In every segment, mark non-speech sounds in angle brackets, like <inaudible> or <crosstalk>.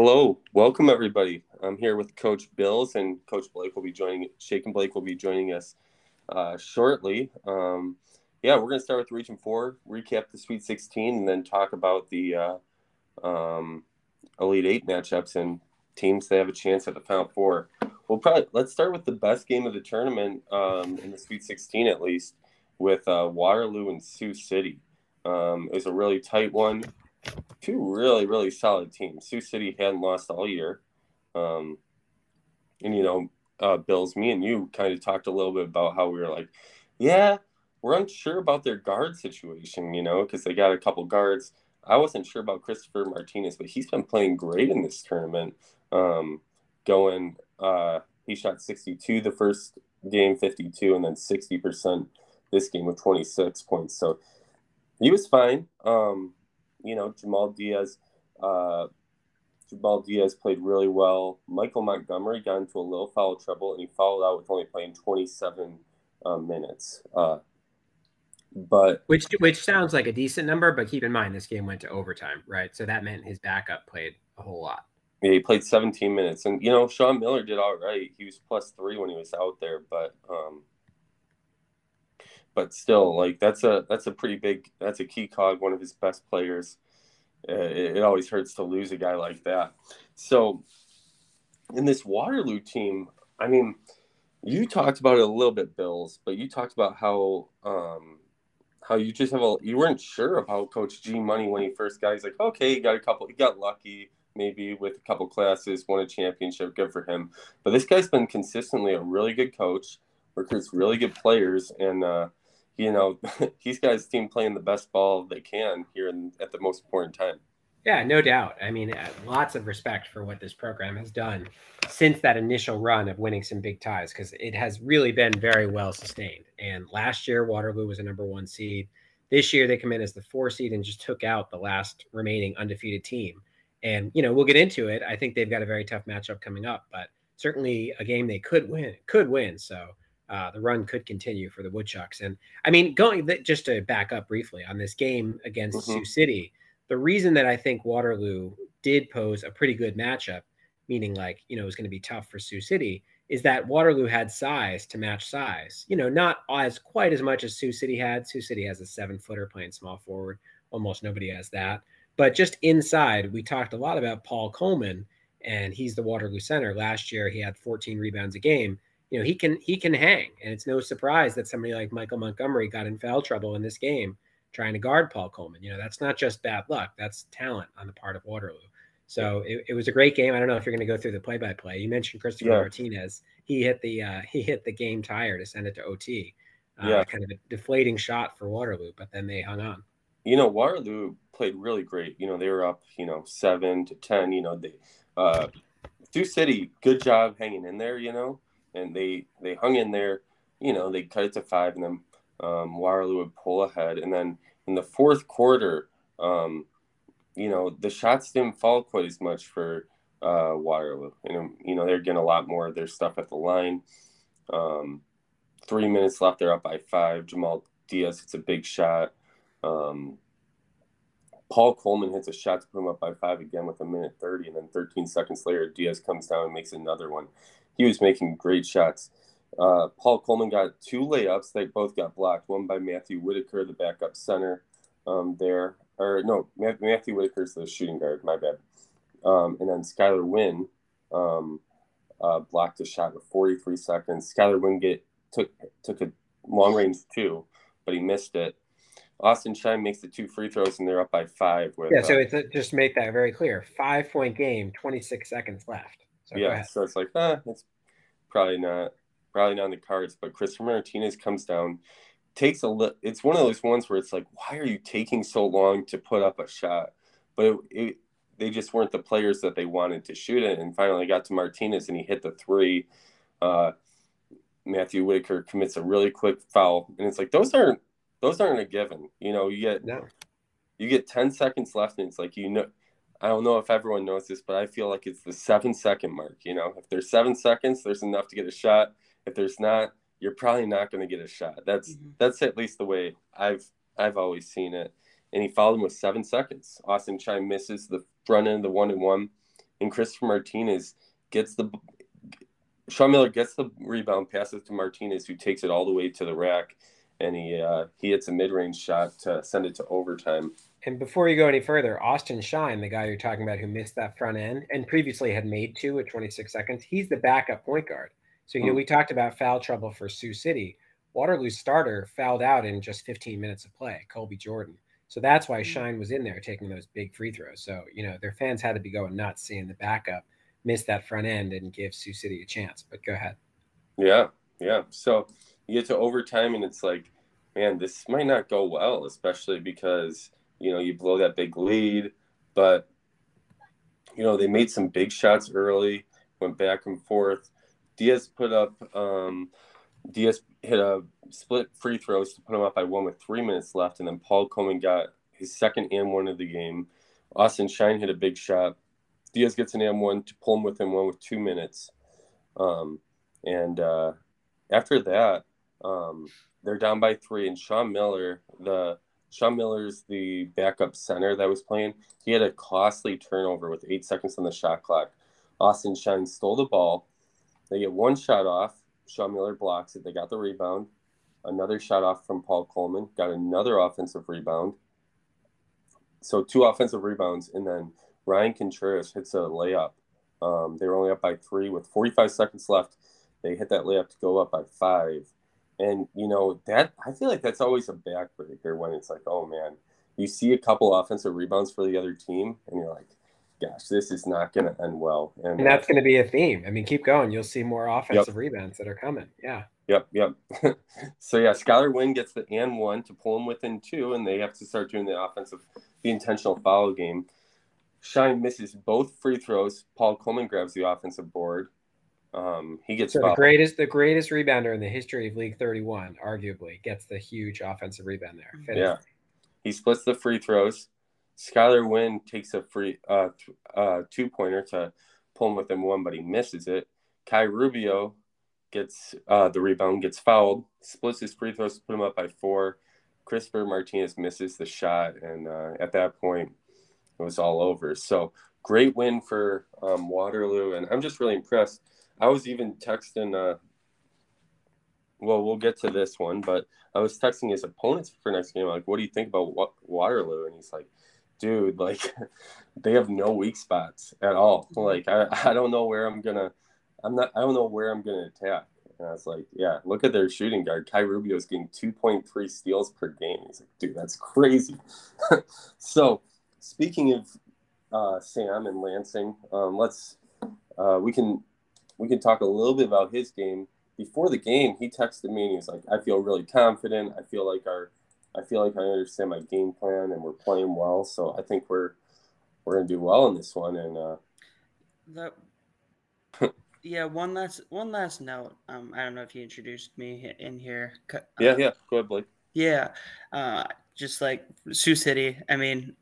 Hello, welcome everybody. I'm here with Coach Bills, and Coach Blake will be joining. Shake and Blake will be joining us uh, shortly. Um, yeah, we're going to start with Region Four, recap the Sweet 16, and then talk about the uh, um, Elite Eight matchups and teams that have a chance at the Final Four. We'll probably let's start with the best game of the tournament um, in the Sweet 16, at least, with uh, Waterloo and Sioux City. Um, it was a really tight one two really really solid teams. Sioux City hadn't lost all year, um, and you know, uh, Bills, me and you kind of talked a little bit about how we were like, yeah, we're unsure about their guard situation, you know, because they got a couple guards. I wasn't sure about Christopher Martinez, but he's been playing great in this tournament. Um, going, uh, he shot 62 the first game, 52, and then 60% this game with 26 points. So he was fine. Um, you know, Jamal Diaz, uh, Jamal Diaz played really well. Michael Montgomery got into a little foul trouble, and he followed out with only playing 27 uh, minutes. Uh, but which which sounds like a decent number, but keep in mind this game went to overtime, right? So that meant his backup played a whole lot. Yeah, he played 17 minutes, and you know Sean Miller did all right. He was plus three when he was out there, but um, but still, like that's a that's a pretty big that's a key cog, one of his best players. Uh, it, it always hurts to lose a guy like that. So, in this Waterloo team, I mean, you talked about it a little bit, Bills, but you talked about how um, how you just have a you weren't sure about Coach G Money when he first got. He's like, okay, he got a couple, he got lucky maybe with a couple classes, won a championship, good for him. But this guy's been consistently a really good coach, recruits really good players, and uh, you know, he's got his team playing the best ball they can here in, at the most important time. Yeah, no doubt. I mean, uh, lots of respect for what this program has done since that initial run of winning some big ties because it has really been very well sustained. And last year, Waterloo was a number one seed. This year, they come in as the four seed and just took out the last remaining undefeated team. And, you know, we'll get into it. I think they've got a very tough matchup coming up, but certainly a game they could win, could win. So, uh, the run could continue for the Woodchucks. And I mean, going just to back up briefly on this game against mm-hmm. Sioux City, the reason that I think Waterloo did pose a pretty good matchup, meaning like, you know, it was going to be tough for Sioux City, is that Waterloo had size to match size. You know, not as quite as much as Sioux City had. Sioux City has a seven footer playing small forward. Almost nobody has that. But just inside, we talked a lot about Paul Coleman, and he's the Waterloo center. Last year, he had 14 rebounds a game you know he can he can hang, and it's no surprise that somebody like Michael Montgomery got in foul trouble in this game trying to guard Paul Coleman. You know that's not just bad luck; that's talent on the part of Waterloo. So it, it was a great game. I don't know if you're going to go through the play-by-play. You mentioned Christopher yeah. Martinez. He hit the uh, he hit the game tire to send it to OT. Uh, yeah, kind of a deflating shot for Waterloo, but then they hung on. You know, Waterloo played really great. You know, they were up, you know, seven to ten. You know, they uh, Sioux City, good job hanging in there. You know, and they they hung in there. You know, they cut it to five, and then um, Waterloo would pull ahead, and then in the fourth quarter, um, you know, the shots didn't fall quite as much for uh, Waterloo. And you know, they're getting a lot more of their stuff at the line. Um, three minutes left, they're up by five. Jamal Diaz hits a big shot. Um, Paul Coleman hits a shot to put him up by five again with a minute 30, and then 13 seconds later, Diaz comes down and makes another one he was making great shots. Uh, Paul Coleman got two layups. They both got blocked. One by Matthew Whitaker, the backup center um, there. Or no, Matthew Whitaker's the shooting guard. My bad. Um, and then Skylar Wynn um, uh, blocked a shot with 43 seconds. Skylar Wynn get took took a long range two, but he missed it. Austin Shine makes the two free throws and they're up by five. With, yeah, so uh, it's a, just make that very clear. Five point game, 26 seconds left. So yeah, <laughs> so it's like, ah, it's probably not, probably not in the cards. But Christopher Martinez comes down, takes a look. It's one of those ones where it's like, why are you taking so long to put up a shot? But it, it, they just weren't the players that they wanted to shoot it. And finally got to Martinez and he hit the three. Uh, Matthew Whitaker commits a really quick foul, and it's like those aren't those aren't a given. You know, you get no. you get ten seconds left, and it's like you know I don't know if everyone knows this, but I feel like it's the seven second mark. You know, if there's seven seconds, there's enough to get a shot. If there's not, you're probably not going to get a shot. That's mm-hmm. that's at least the way I've I've always seen it. And he followed him with seven seconds. Austin Shine misses the front end of the one and one, and Christopher Martinez gets the Sean Miller gets the rebound, passes to Martinez, who takes it all the way to the rack, and he uh, he hits a mid range shot to send it to overtime. And before you go any further, Austin Shine, the guy you're talking about who missed that front end and previously had made two at 26 seconds, he's the backup point guard. So, you know, hmm. we talked about foul trouble for Sioux City. Waterloo's starter fouled out in just 15 minutes of play, Colby Jordan. So that's why hmm. Shine was in there taking those big free throws. So, you know, their fans had to be going nuts seeing the backup miss that front end and give Sioux City a chance. But go ahead. Yeah. Yeah. So you get to overtime and it's like, man, this might not go well, especially because, you know, you blow that big lead. But, you know, they made some big shots early, went back and forth. Diaz put up, um, Diaz hit a split free throws to put him up by one with three minutes left. And then Paul Coleman got his second and one of the game. Austin Shine hit a big shot. Diaz gets an and one to pull him within one with two minutes. Um, and uh, after that, um, they're down by three. And Sean Miller, the Sean Miller's the backup center that was playing. He had a costly turnover with eight seconds on the shot clock. Austin Shine stole the ball. They get one shot off. Sean Miller blocks it. They got the rebound. Another shot off from Paul Coleman. Got another offensive rebound. So two offensive rebounds, and then Ryan Contreras hits a layup. Um, they were only up by three with 45 seconds left. They hit that layup to go up by five. And you know that I feel like that's always a backbreaker when it's like, oh man, you see a couple offensive rebounds for the other team, and you're like, gosh, this is not going to end well. And, and that's going to be a theme. I mean, keep going. You'll see more offensive yep. rebounds that are coming. Yeah. Yep. Yep. <laughs> so yeah, Skylar Wynn gets the and one to pull them within two, and they have to start doing the offensive, the intentional foul game. Shine misses both free throws. Paul Coleman grabs the offensive board. Um, he gets so the greatest, the greatest rebounder in the history of League 31, arguably, gets the huge offensive rebound there. Finish. Yeah, he splits the free throws. Skylar Wynn takes a free uh, uh, two pointer to pull him within one, but he misses it. Kai Rubio gets uh, the rebound, gets fouled, splits his free throws to put him up by four. Christopher Martinez misses the shot, and uh, at that point, it was all over. So great win for um, Waterloo, and I'm just really impressed. I was even texting. Uh, well, we'll get to this one, but I was texting his opponents for next game. Like, what do you think about Waterloo? And he's like, dude, like <laughs> they have no weak spots at all. Mm-hmm. Like I, <laughs> I don't know where I'm gonna I'm not I don't know where I'm gonna attack. And I was like, yeah, look at their shooting guard. Kai Rubio's getting 2.3 steals per game. He's like, dude, that's crazy. <laughs> so speaking of uh, Sam and Lansing, um, let's uh, we can we can talk a little bit about his game. Before the game, he texted me and he's like, I feel really confident. I feel like our I feel like I understand my game plan and we're playing well. So I think we're we're gonna do well in this one. And uh, that <laughs> yeah, one last one last note. Um, I don't know if you introduced me in here. Uh, yeah, yeah. Go ahead, Blake. Yeah, uh, just like Sioux City. I mean,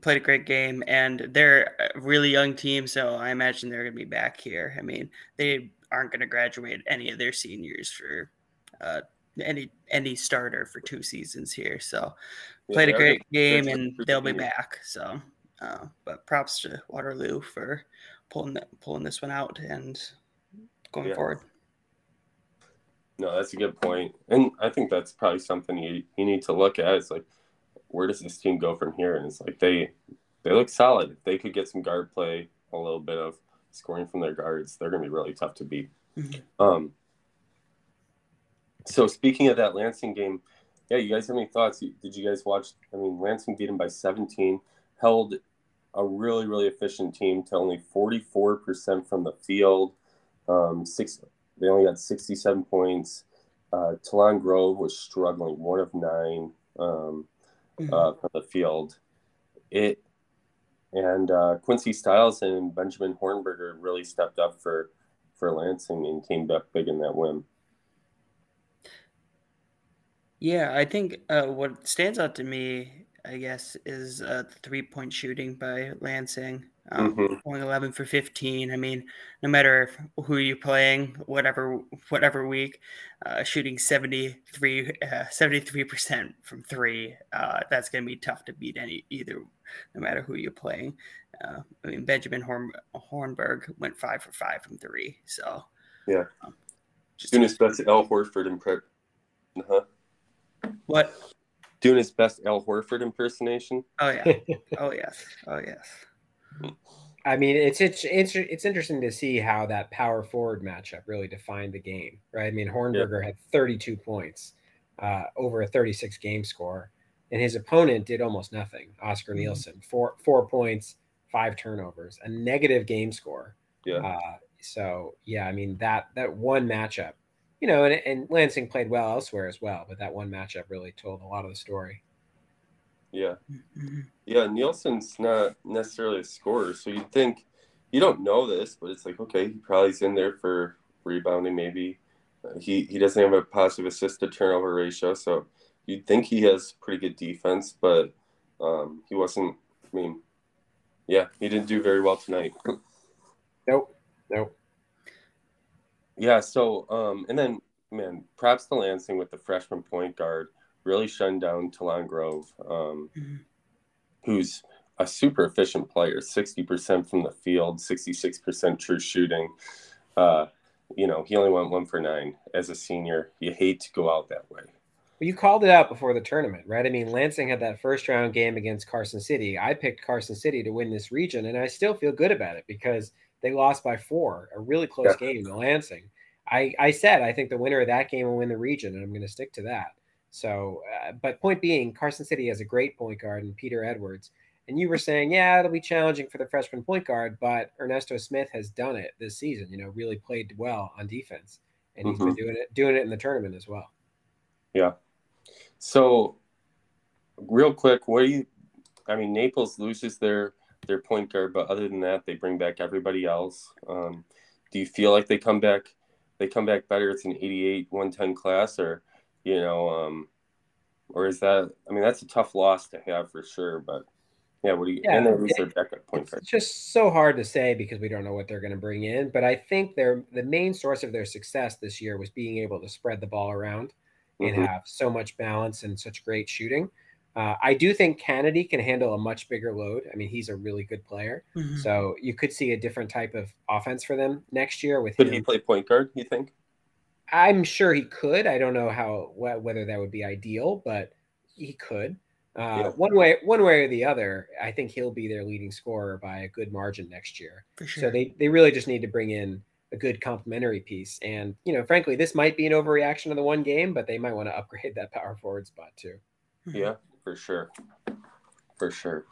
played a great game, and they're a really young team, so I imagine they're gonna be back here. I mean, they aren't gonna graduate any of their seniors for uh, any any starter for two seasons here. So played yeah, a great game and they'll be back. So uh, but props to Waterloo for pulling pulling this one out and going yeah. forward. No, that's a good point, and I think that's probably something you you need to look at. It's like where does this team go from here? And it's like they they look solid. If they could get some guard play, a little bit of scoring from their guards, they're going to be really tough to beat. Mm-hmm. Um, so speaking of that Lansing game, yeah, you guys have any thoughts? Did you guys watch? I mean, Lansing beat them by 17, held a really really efficient team to only 44% from the field. Um, six, they only had 67 points. Uh, Talon Grove was struggling, one of nine um, mm-hmm. uh, from the field. It and uh, Quincy Styles and Benjamin Hornberger really stepped up for for Lansing and came back big in that win. Yeah, I think uh, what stands out to me, I guess, is uh, the three point shooting by Lansing. Um, mm-hmm. Going 11 for 15. I mean, no matter who you're playing, whatever whatever week, uh, shooting 73 uh, 73% from three. Uh, that's going to be tough to beat any either, no matter who you're playing. Uh, I mean, Benjamin Horn- Hornberg went five for five from three. So Yeah. um, just Doing his best Al Horford impression. Uh-huh. what? Doing his best Al Horford impersonation. Oh yeah. <laughs> Oh yes. Oh yes. I mean, it's it's it's interesting to see how that power forward matchup really defined the game, right? I mean, Hornberger had 32 points uh, over a 36 game score, and his opponent did almost nothing. Oscar Mhm. Nielsen, four four points, five turnovers, a negative game score. Yeah. Uh, so yeah, I mean that that one matchup, you know, and, and Lansing played well elsewhere as well, but that one matchup really told a lot of the story. Yeah. Mhm. Yeah, Nielsen's not necessarily a scorer, so you'd think you don't know this, but it's like okay, he probably's in there for rebounding. Maybe uh, he he doesn't have a positive assist to turnover ratio, so you'd think he has pretty good defense, but um, he wasn't. I mean, yeah, he didn't do very well tonight. <laughs> Nope, nope. Yeah. So, um, and then, man, props to Lansing with the freshman point guard, really shutting down Talon Grove, um, Mhm. who's a super efficient player, 60% from the field, 66% true shooting. Uh, you know, he only went one for nine as a senior. You hate to go out that way. Well, you called it out before the tournament, right? I mean, Lansing had that first round game against Carson City. I picked Carson City to win this region, and I still feel good about it because they lost by four, a really close Yeah. game to Lansing. I, I said I think the winner of that game will win the region, and I'm going to stick to that. So, uh, but point being, Carson City has a great point guard in Peter Edwards. And you were saying, yeah, it'll be challenging for the freshman point guard, but Ernesto Smith has done it this season. You know, really played well on defense, and he's been doing it doing it in the tournament as well. Yeah. So, real quick, what do you? I mean, Naples loses their their point guard, but other than that, they bring back everybody else. Um, do you feel like they come back? They come back better. It's an 88 110 class, or you know, um, or is that? I mean, that's a tough loss to have for sure. But yeah, what do you? Yeah, and they lose it- their backup point guard. It's just so hard to say because we don't know what they're going to bring in. But I think their the main source of their success this year was being able to spread the ball around and Mhm. have so much balance and such great shooting. Uh, I do think Kennedy can handle a much bigger load. I mean, he's a really good player, Mhm. so you could see a different type of offense for them next year with Could him. he play point guard? You think? I'm sure he could. I don't know how wh- whether that would be ideal, but he could. Uh, Yeah. One way, one way or the other, I think he'll be their leading scorer by a good margin next year. For sure. So they they really just need to bring in a good complementary piece. And you know, frankly, this might be an overreaction of the one game, but they might want to upgrade that power forward spot too. Mhm. Yeah, for sure. For sure.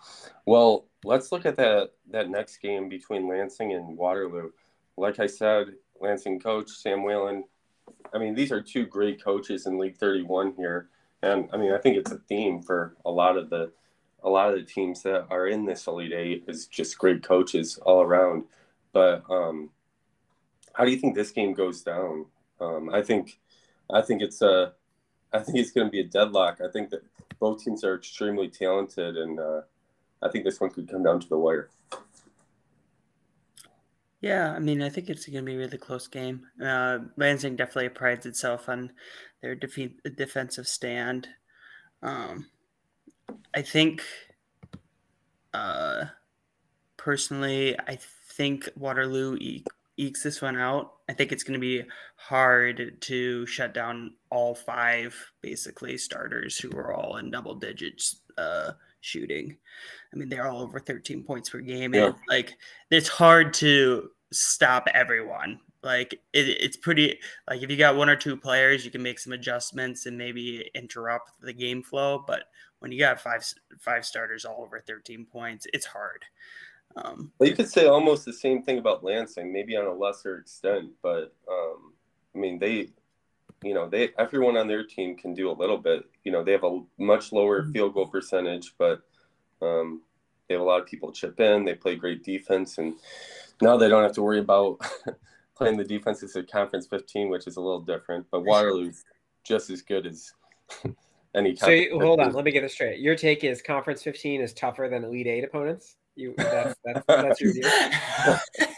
Well, let's look at that that next game between Lansing and Waterloo. Like I said, Lansing coach Sam Whalen. I mean, these are two great coaches in League 31 here, and I mean, I think it's a theme for a lot of the a lot of the teams that are in this Elite Eight is just great coaches all around. But um, how do you think this game goes down? Um, I think I think it's a I think it's going to be a deadlock. I think that both teams are extremely talented, and uh, I think this one could come down to the wire. Yeah, I mean, I think it's going to be a really close game. Uh, Lansing definitely prides itself on their defeat, defensive stand. Um, I think, uh, personally, I think Waterloo e- ekes this one out. I think it's going to be hard to shut down all five, basically, starters who are all in double digits uh, shooting. I mean, they're all over 13 points per game. Yeah. And, like, it's hard to stop everyone. Like it, it's pretty like if you got one or two players, you can make some adjustments and maybe interrupt the game flow. But when you got five five starters all over 13 points, it's hard. Um, Well, you could say almost the same thing about Lansing, maybe on a lesser extent, but um, I mean, they, you know, they everyone on their team can do a little bit. You know, they have a much lower Mhm. field goal percentage, but um, they have a lot of people chip in. They play great defense, and now they don't have to worry about <laughs> playing the defenses at Conference 15, which is a little different. But Waterloo's just as good as <laughs> any. So you, hold on, let me get this straight. Your take is Conference 15 is tougher than Elite Eight opponents. You that's that's, <laughs> that's your deal.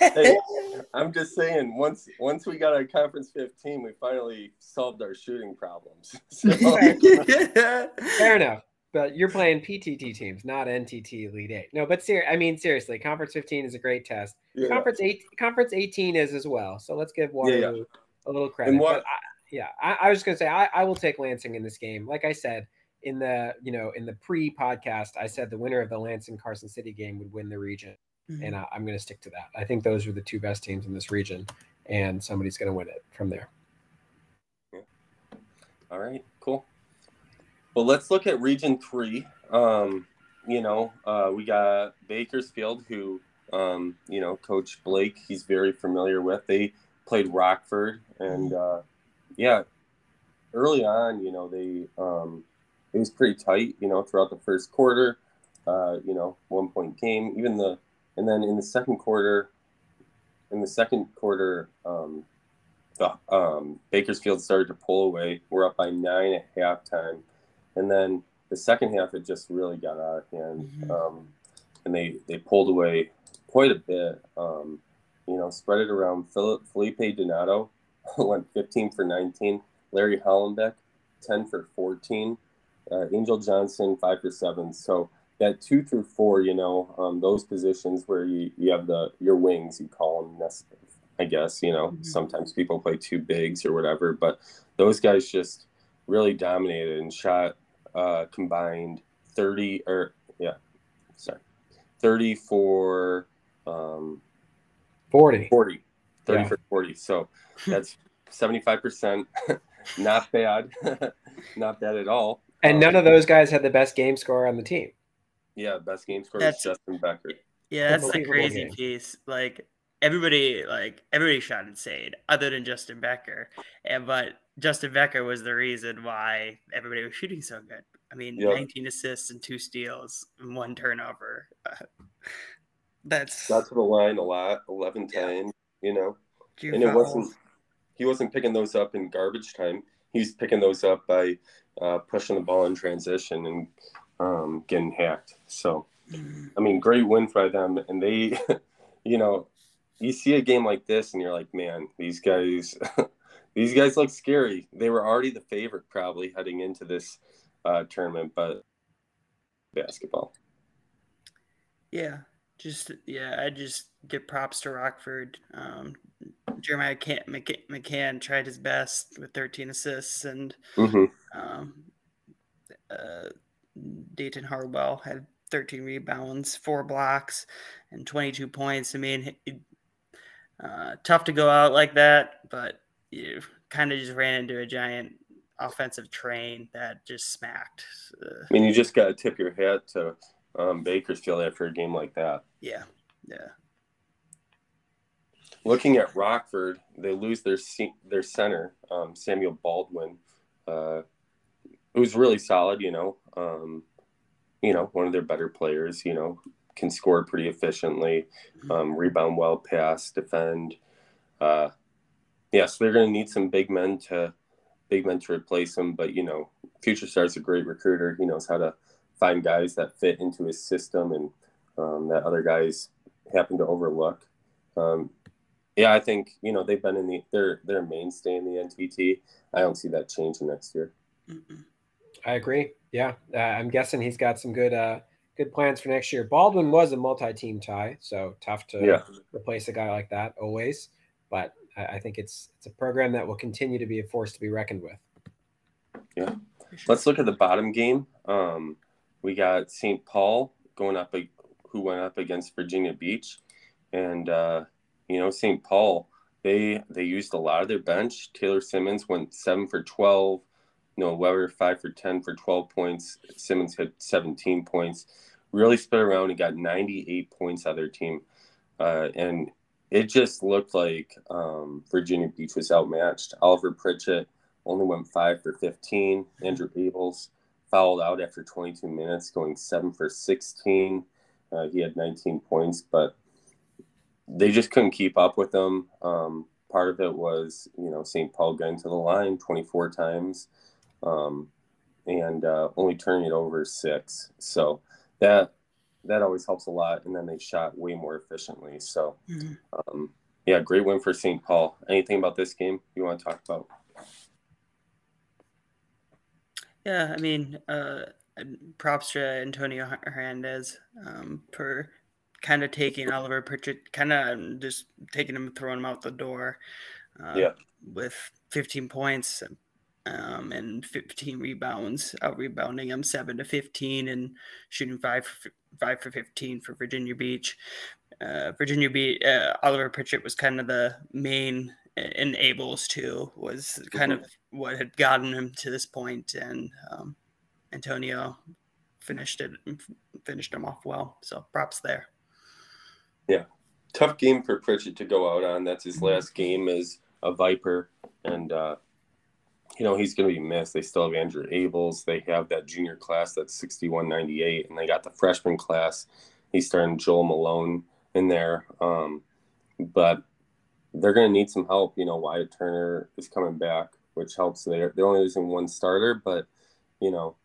Hey, <laughs> I'm just saying, once once we got our conference 15, we finally solved our shooting problems. <laughs> So, Fair enough. but you're playing PTT teams, not NTT Elite Eight. No, but ser- I mean seriously, Conference 15 is a great test. Yeah. Conference eight, Conference 18 is as well. So let's give Waterloo yeah. a little credit. what- But I, yeah, I, I was just gonna say I, I will take Lansing in this game. Like I said in the you know in the pre-podcast, I said the winner of the Lansing Carson City game would win the region, Mhm. and I, I'm gonna stick to that. I think those are the two best teams in this region, and somebody's gonna win it from there. All right, cool. Well, let's look at Region Three. Um, you know, uh, we got Bakersfield, who, um, you know, Coach Blake, he's very familiar with. They played Rockford, and uh, yeah, early on, you know, they um, it was pretty tight. You know, throughout the first quarter, uh, you know, one point game. Even the and then in the second quarter, in the second quarter, um, the um, Bakersfield started to pull away. We're up by nine at halftime, and then the second half it just really got out of hand, Mhm. um, and they they pulled away quite a bit. Um, you know, spread it around. Philip Felipe Donato <laughs> went 15 for 19. Larry Hollenbeck 10 for 14. Uh, Angel Johnson five for seven. So that two through four, you know, um, those positions where you, you have the your wings, you call them. That's, I guess you know. Mhm. Sometimes people play two bigs or whatever, but those guys just really dominated and shot uh, combined thirty or yeah, sorry, thirty for um, 40. 40, 30 Yeah. for 40. So <laughs> that's 75%. <laughs> Not bad. <laughs> Not bad at all. And Um, none of those guys had the best game score on the team. Yeah, best game scorer That's- is Justin Becker. Yeah, that's the crazy game. piece. Like everybody, like everybody shot insane, other than Justin Becker. And but Justin Becker was the reason why everybody was shooting so good. I mean, Yep. 19 assists and two steals, and one turnover. <laughs> that's Got to the line a lot, 11 Yeah. times, you know. Drew And it wasn't, he wasn't picking those up in garbage time. He was picking those up by uh, pushing the ball in transition and um, getting hacked. So, Mhm. I mean, great win by them. And they, <laughs> you know, you see a game like this and you're like, man, these guys, <laughs> these guys look scary. They were already the favorite probably heading into this uh, tournament, but basketball. Yeah, just yeah, I just give props to Rockford. Um, Jeremiah Can- McC- McCann tried his best with 13 assists, and hmm um, uh, Dayton Harwell had 13 rebounds, four blocks, and 22 points. I mean, it, uh, tough to go out like that, but you kind of just ran into a giant offensive train that just smacked. Uh, I mean, you just got to tip your hat to um, Bakersfield after a game like that. yeah, yeah. Looking at Rockford, they lose their se- their center, um, Samuel Baldwin. Uh, it was really solid, you know. Um, you know, one of their better players. You know, can score pretty efficiently, um, rebound well, pass, defend. Uh, yeah, so they're going to need some big men to big men to replace him. But you know, Future Star's a great recruiter. He knows how to find guys that fit into his system and um, that other guys happen to overlook. Um, yeah, I think you know they've been in the they're they're mainstay in the NTT. I don't see that changing next year. I agree. Yeah, uh, I'm guessing he's got some good uh, good plans for next year. Baldwin was a multi-team tie, so tough to Yeah. replace a guy like that always. But I, I think it's it's a program that will continue to be a force to be reckoned with. Yeah, sure. Let's look at the bottom game. Um, we got St. Paul going up, who went up against Virginia Beach, and uh, you know St. Paul they they used a lot of their bench. Taylor Simmons went seven for twelve. Noah Weber five for ten for twelve points. Simmons had seventeen points. Really split around and got ninety eight points out of their team, uh, and it just looked like um, Virginia Beach was outmatched. Oliver Pritchett only went five for 15. Andrew Abels fouled out after 22 minutes, going seven for 16. Uh, he had 19 points, but they just couldn't keep up with them. Um, part of it was, you know, St. Paul getting to the line 24 times um, and uh, only turning it over six. So that that always helps a lot. And then they shot way more efficiently. So, Mhm. um, yeah, great win for St. Paul. Anything about this game you want to talk about? Yeah, I mean, uh, props to Antonio Hernandez um, for kind of taking Oliver Pritchett, kind of just taking him, throwing him out the door. Uh, yeah. With 15 points um, and 15 rebounds, out rebounding him seven to 15 and shooting five for, five for 15 for Virginia Beach. Uh, Virginia Beach, uh, Oliver Pritchett was kind of the main enables to was kind mm-hmm. of what had gotten him to this point, and um, Antonio finished it, finished him off well. So props there. Yeah, tough game for Pritchett to go out on. That's his mm-hmm. last game as a Viper, and uh, you know he's going to be missed. They still have Andrew Abels. They have that junior class that's sixty one ninety eight, and they got the freshman class. He's starting Joel Malone in there, um, but they're going to need some help. You know, Wyatt Turner is coming back, which helps. They're they're only losing one starter, but you know,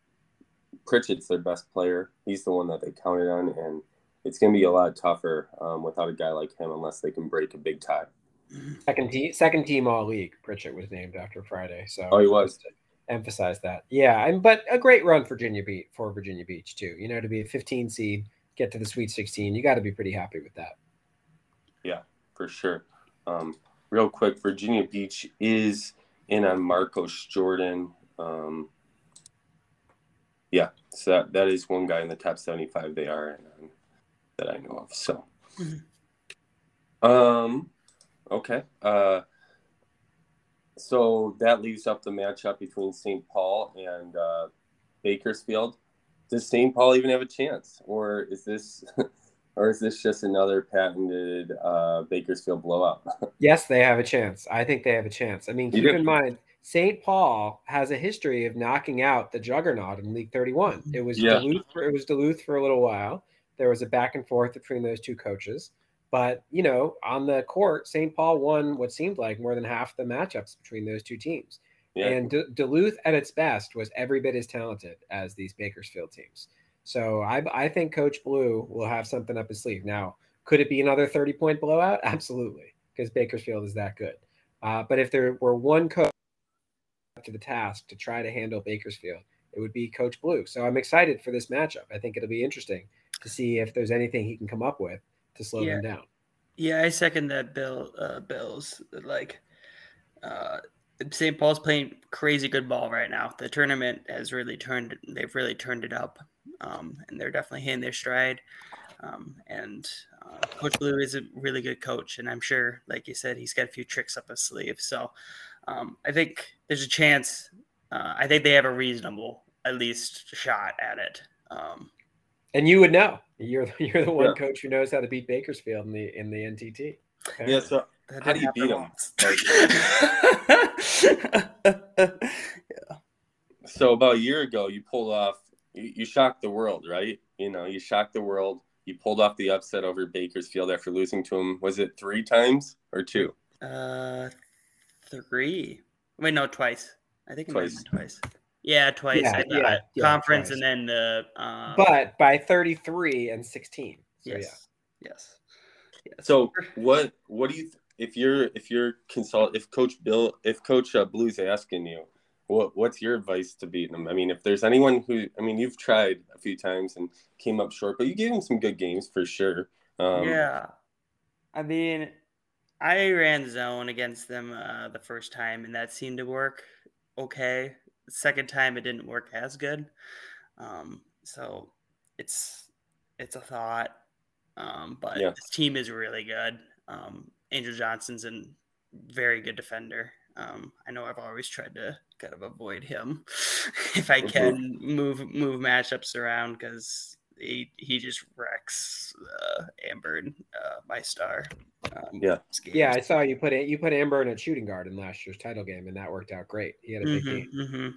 Pritchett's their best player. He's the one that they counted on, and it's going to be a lot tougher um, without a guy like him unless they can break a big tie. Second team, second team all league. Pritchett was named after Friday, so oh, he was. Emphasize that, yeah, and but a great run Virginia Beach for Virginia Beach too. You know, to be a 15 seed, get to the Sweet 16, you got to be pretty happy with that. Yeah, for sure. Um, real quick, Virginia Beach is in on Marcos Jordan. Um, yeah, so that, that is one guy in the top 75 they are in, that I know of. So, um, okay. Uh, so that leaves up the matchup between St. Paul and uh, Bakersfield. Does St. Paul even have a chance, or is this, <laughs> or is this just another patented uh, Bakersfield blowout? <laughs> yes, they have a chance. I think they have a chance. I mean, keep in mind St. Paul has a history of knocking out the juggernaut in League 31. It was yeah. Duluth. For, it was Duluth for a little while. There was a back and forth between those two coaches, but you know, on the court, St. Paul won what seemed like more than half the matchups between those two teams. Yeah. And D- Duluth, at its best, was every bit as talented as these Bakersfield teams. So I, I think Coach Blue will have something up his sleeve. Now, could it be another 30 point blowout? <laughs> Absolutely, because Bakersfield is that good. Uh, but if there were one coach to the task to try to handle Bakersfield, it would be Coach Blue. So I'm excited for this matchup. I think it'll be interesting to see if there's anything he can come up with to slow yeah. them down. Yeah, I second that. Bill, uh, Bills like uh, St. Paul's playing crazy good ball right now. The tournament has really turned. They've really turned it up, um, and they're definitely hitting their stride. Um, and uh, Coach Blue is a really good coach, and I'm sure, like you said, he's got a few tricks up his sleeve. So um, I think there's a chance. Uh, I think they have a reasonable, at least, shot at it. Um, and you would know. You're <laughs> you're the one yeah. coach who knows how to beat Bakersfield in the in the NTT. Okay. Yeah. So how do you beat them? <laughs> yeah. So about a year ago, you pulled off. You, you shocked the world, right? You know, you shocked the world. You pulled off the upset over Bakersfield after losing to them. Was it three times or two? Uh, three. Wait, no, twice. I think twice. twice. Yeah, twice. Yeah, yeah, yeah, conference twice. and then the. Um... But by thirty-three and sixteen. So, yes. Yeah. Yes. yes. So what what do you if you're if you're consult if Coach Bill if Coach uh, Blue's asking you what what's your advice to beating them? I mean, if there's anyone who I mean, you've tried a few times and came up short, but you gave him some good games for sure. Um, yeah, I mean, I ran zone against them uh, the first time, and that seemed to work okay. The second time, it didn't work as good. Um, so it's it's a thought, um, but yeah. this team is really good. Um, Angel Johnson's a very good defender. Um, I know I've always tried to kind of avoid him <laughs> if I mm-hmm. can move move matchups around because he he just wrecks uh, Amber, uh, my star. Um, yeah, yeah. I saw you put it. You put Amber in a shooting guard in last year's title game, and that worked out great. He had a big mm-hmm, game. Mm-hmm.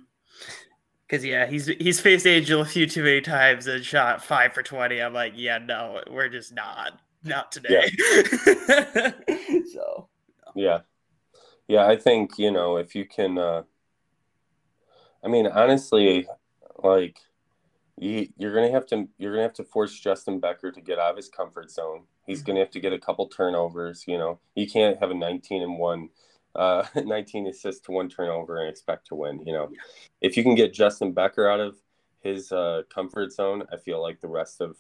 Cause yeah, he's he's faced Angel a few too many times and shot five for twenty. I'm like, yeah, no, we're just not, not today. <laughs> Yeah. so yeah, yeah. I think you know if you can. uh I mean, honestly, like you, you're gonna have to you're gonna have to force Justin Becker to get out of his comfort zone. He's gonna have to get a couple turnovers. You know, you can't have a 19 and one, uh, <laughs> 19 assists to one turnover and expect to win. You know, if you can get Justin Becker out of his uh, comfort zone, I feel like the rest of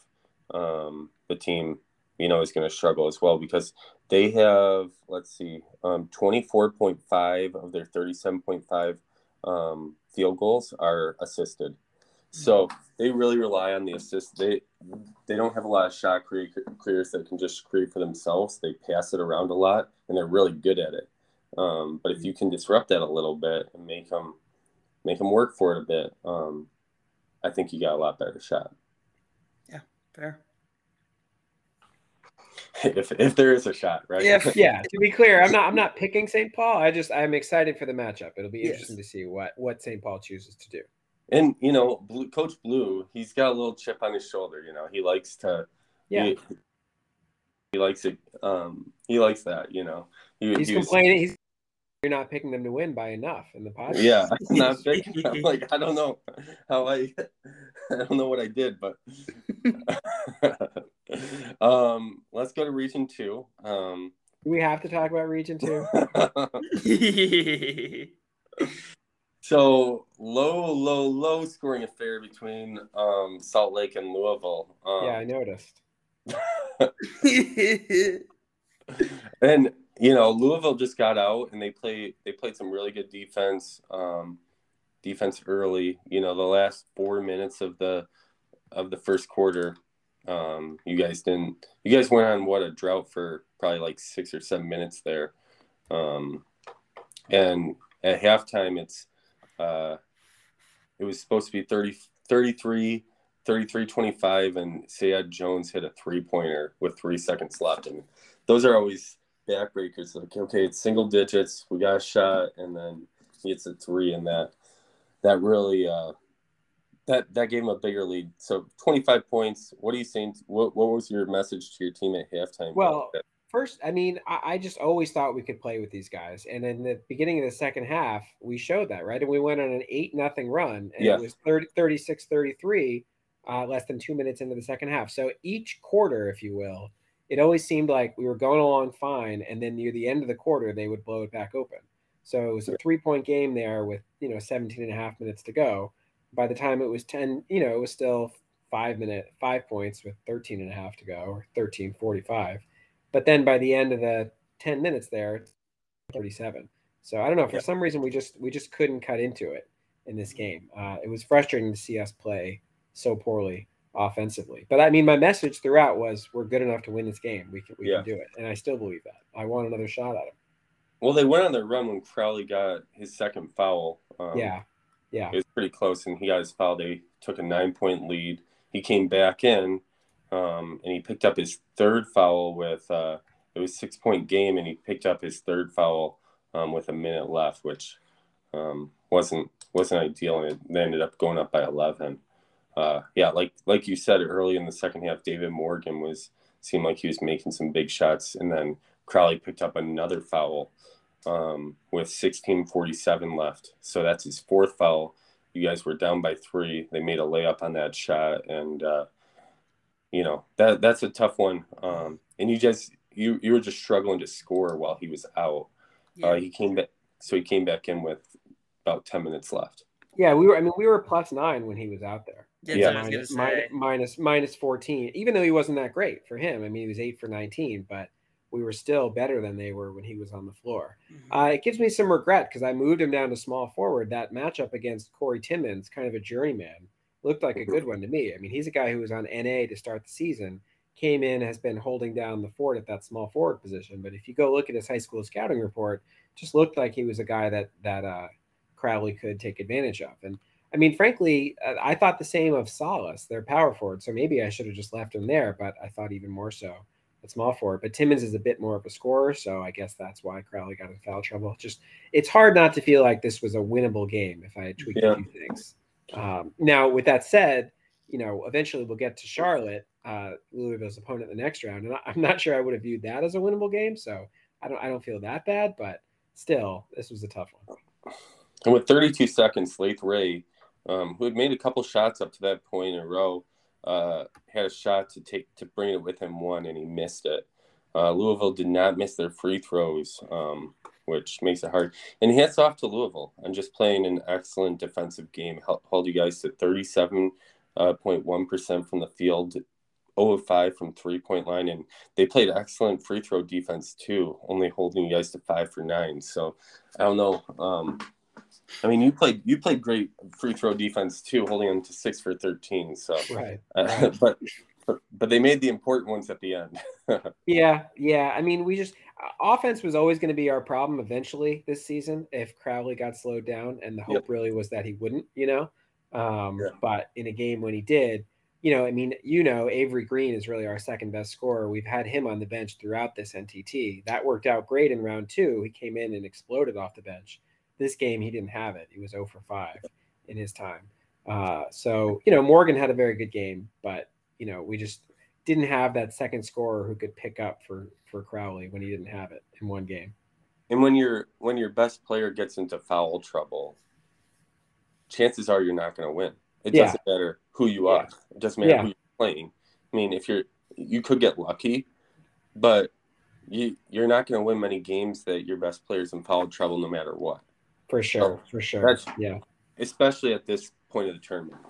um, the team, you know, is going to struggle as well because they have, let's see, um, 24.5 of their 37.5 um, field goals are assisted. So they really rely on the assist. They they don't have a lot of shot creators that can just create for themselves. They pass it around a lot, and they're really good at it. Um, but if you can disrupt that a little bit and make them make them work for it a bit, um, I think you got a lot better shot. Yeah, fair. <laughs> if if there is a shot, right? Yeah, <laughs> yeah. To be clear, I'm not I'm not picking St. Paul. I just I'm excited for the matchup. It'll be interesting to see what what St. Paul chooses to do. And you know, Blue, Coach Blue, he's got a little chip on his shoulder. You know, he likes to. Yeah. He, he likes it. Um, he likes that. You know, he, he's he was, complaining. He's you're not picking them to win by enough in the podcast. Yeah, I'm not <laughs> picking. I'm like I don't know how I. I don't know what I did, but. <laughs> um, let's go to region two. Um, Do we have to talk about region two? <laughs> so low, low, low scoring affair between um, Salt Lake and Louisville. Um, yeah, I noticed. <laughs> and you know, Louisville just got out and they play they played some really good defense. Um, defense early. You know, the last four minutes of the of the first quarter, um, you guys didn't. You guys went on what a drought for probably like six or seven minutes there, um, and at halftime it's uh, it was supposed to be 30, 33, 33 25 and Sayad Jones hit a three pointer with three seconds left and those are always backbreakers. Like, okay, it's single digits. We got a shot, and then he hits a three, and that that really uh, that that gave him a bigger lead. So 25 points. What are you saying? What what was your message to your team at halftime? Well, first, I mean, I, I, just always thought we could play with these guys, and in the beginning of the second half, we showed that, right? And we went on an eight nothing run, and yeah. it was 30, 36 33. Uh, less than two minutes into the second half. So each quarter, if you will, it always seemed like we were going along fine, and then near the end of the quarter, they would blow it back open. So it was a three point game there with, you know, 17 and a half minutes to go. By the time it was 10, you know, it was still five minute, five points with 13 and a half to go or 1345. But then by the end of the 10 minutes there, 37. So I don't know. For yeah. some reason, we just we just couldn't cut into it in this game. Uh, it was frustrating to see us play so poorly offensively. But I mean, my message throughout was we're good enough to win this game. We can we yeah. can do it, and I still believe that. I want another shot at him. Well, they went on their run when Crowley got his second foul. Um, yeah, yeah, it was pretty close, and he got his foul. They took a nine point lead. He came back in, um, and he picked up his third foul with. Uh, it was six point game, and he picked up his third foul um, with a minute left, which um, wasn't wasn't ideal, and they ended up going up by eleven uh, yeah, like like you said early in the second half, David Morgan was seemed like he was making some big shots, and then Crowley picked up another foul um, with 16:47 left. So that's his fourth foul. You guys were down by three. They made a layup on that shot, and uh, you know that that's a tough one. Um, and you just you you were just struggling to score while he was out. Yeah. Uh, he came back, so he came back in with about 10 minutes left. Yeah, we were. I mean, we were plus nine when he was out there. yeah, minus, minus, minus 14. Even though he wasn't that great for him. I mean, he was eight for 19, but we were still better than they were when he was on the floor. Mm-hmm. Uh, it gives me some regret because I moved him down to small forward. That matchup against Corey Timmons, kind of a journeyman, looked like a good one to me. I mean, he's a guy who was on NA to start the season, came in, has been holding down the fort at that small forward position. But if you go look at his high school scouting report, just looked like he was a guy that that uh, Crowley could take advantage of. And I mean, frankly, uh, I thought the same of Salas, their power forward. So maybe I should have just left him there, but I thought even more so at small forward. But Timmons is a bit more of a scorer, so I guess that's why Crowley got in foul trouble. Just it's hard not to feel like this was a winnable game if I had tweaked yeah. a few things. Um, now, with that said, you know, eventually we'll get to Charlotte, uh, Louisville's opponent in the next round, and I'm not sure I would have viewed that as a winnable game. So I don't I don't feel that bad, but still, this was a tough one. And with 32 seconds, Lathe Ray um, who had made a couple shots up to that point in a row, uh, had a shot to take to bring it with him one, and he missed it. Uh, Louisville did not miss their free throws, um, which makes it hard. And hats off to Louisville on just playing an excellent defensive game. Held you guys to 37.1% uh, from the field, 0 of 5 from three point line. And they played excellent free throw defense too, only holding you guys to 5 for 9. So I don't know. Um, I mean, you played you played great free throw defense too, holding them to six for thirteen. So, right, uh, <laughs> but but they made the important ones at the end. <laughs> yeah, yeah. I mean, we just offense was always going to be our problem eventually this season if Crowley got slowed down, and the hope yep. really was that he wouldn't, you know. Um, yeah. But in a game when he did, you know, I mean, you know, Avery Green is really our second best scorer. We've had him on the bench throughout this NTT. That worked out great in round two. He came in and exploded off the bench. This game, he didn't have it. He was 0 for 5 in his time. Uh, so, you know, Morgan had a very good game, but you know, we just didn't have that second scorer who could pick up for for Crowley when he didn't have it in one game. And when your when your best player gets into foul trouble, chances are you're not going to win. It yeah. doesn't matter who you are. Yeah. It doesn't matter yeah. who you're playing. I mean, if you're you could get lucky, but you you're not going to win many games that your best player's in foul trouble no matter what. For sure, for sure. yeah. Especially at this point of the tournament.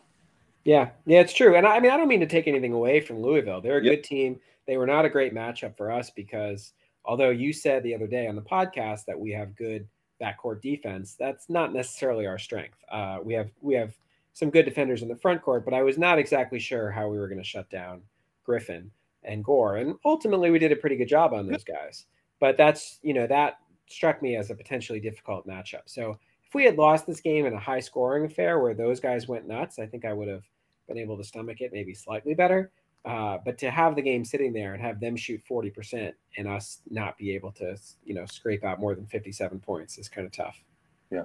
Yeah, yeah, it's true. And I, I mean, I don't mean to take anything away from Louisville. They're a yep. good team. They were not a great matchup for us because although you said the other day on the podcast that we have good backcourt defense, that's not necessarily our strength. Uh, we have we have some good defenders in the front court, but I was not exactly sure how we were going to shut down Griffin and Gore. And ultimately, we did a pretty good job on those guys. But that's you know that struck me as a potentially difficult matchup. So if we had lost this game in a high scoring affair where those guys went nuts, I think I would have been able to stomach it maybe slightly better. Uh, but to have the game sitting there and have them shoot 40% and us not be able to, you know, scrape out more than 57 points is kind of tough. Yeah.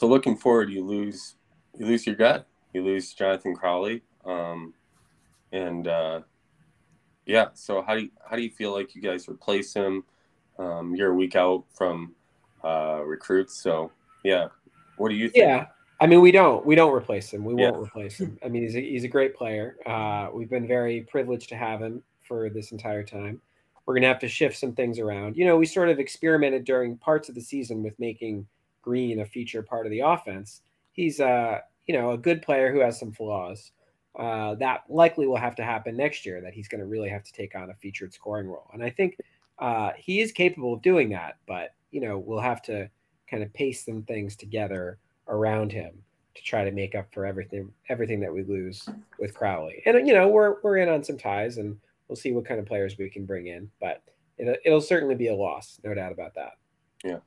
So looking forward, you lose, you lose your gut, you lose Jonathan Crowley. Um, and, uh, yeah. So how do you, how do you feel like you guys replace him? Um, you're a week out from, uh, recruits. So yeah. What do you think? Yeah. I mean, we don't we don't replace him. We yeah. won't replace him. I mean, he's a, he's a great player. Uh, we've been very privileged to have him for this entire time. We're gonna have to shift some things around. You know, we sort of experimented during parts of the season with making Green a feature part of the offense. He's uh, you know, a good player who has some flaws. Uh, that likely will have to happen next year. That he's going to really have to take on a featured scoring role, and I think uh, he is capable of doing that. But you know, we'll have to kind of paste some things together around him to try to make up for everything everything that we lose with Crowley. And you know, we're we're in on some ties and we'll see what kind of players we can bring in, but it'll, it'll certainly be a loss, no doubt about that. Yeah.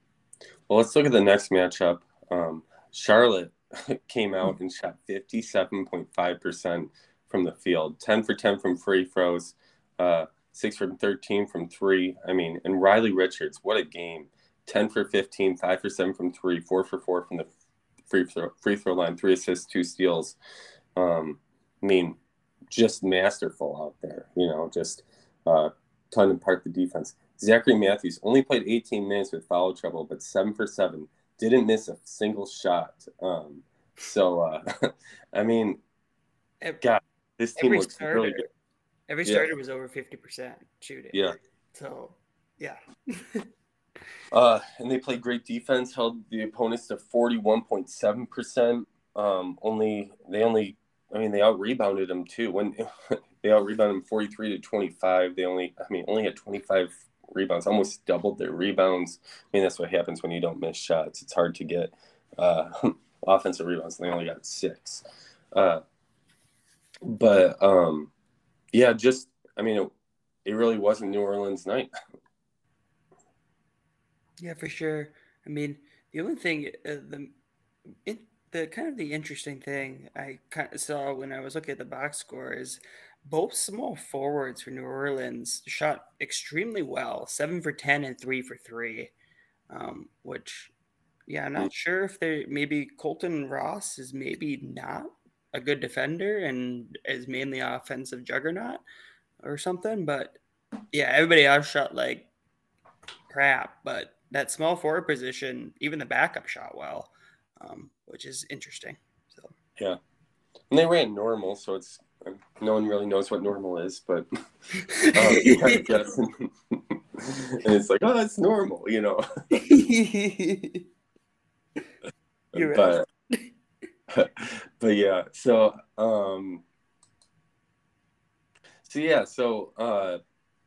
Well, let's look at the next matchup. Um, Charlotte <laughs> came out and shot 57.5% from the field, 10 for 10 from free throws, uh, 6 for 13 from three. I mean, and Riley Richards, what a game. 10 for 15, 5 for 7 from 3, 4 for 4 from the free throw, free throw line, 3 assists, 2 steals. Um, I mean, just masterful out there, you know, just uh, ton of part the defense. Zachary Matthews only played 18 minutes with foul trouble, but 7 for 7. Didn't miss a single shot. Um, so, uh, <laughs> I mean, God, this team looks starter, really good. Every starter yeah. was over 50% shooting. Yeah. So, yeah. <laughs> Uh, and they played great defense, held the opponents to 41.7%. Um, only they only, I mean, they out rebounded them too. When <laughs> they out rebounded them 43 to 25, they only, I mean, only had 25 rebounds, almost doubled their rebounds. I mean, that's what happens when you don't miss shots. It's hard to get uh, <laughs> offensive rebounds. They only got six. Uh, but um, yeah, just, I mean, it, it really wasn't New Orleans night. <laughs> Yeah, for sure. I mean, the only thing, uh, the it, the kind of the interesting thing I kind of saw when I was looking at the box score is both small forwards for New Orleans shot extremely well, seven for ten and three for three, um, which, yeah, I'm not sure if they maybe Colton Ross is maybe not a good defender and is mainly offensive juggernaut or something, but yeah, everybody else shot like crap, but that small forward position, even the backup shot well, um, which is interesting. So yeah, and they ran normal, so it's no one really knows what normal is, but <laughs> um, <laughs> and it's like, oh, that's normal, you know. <laughs> You're but <laughs> but yeah, so um so yeah, so uh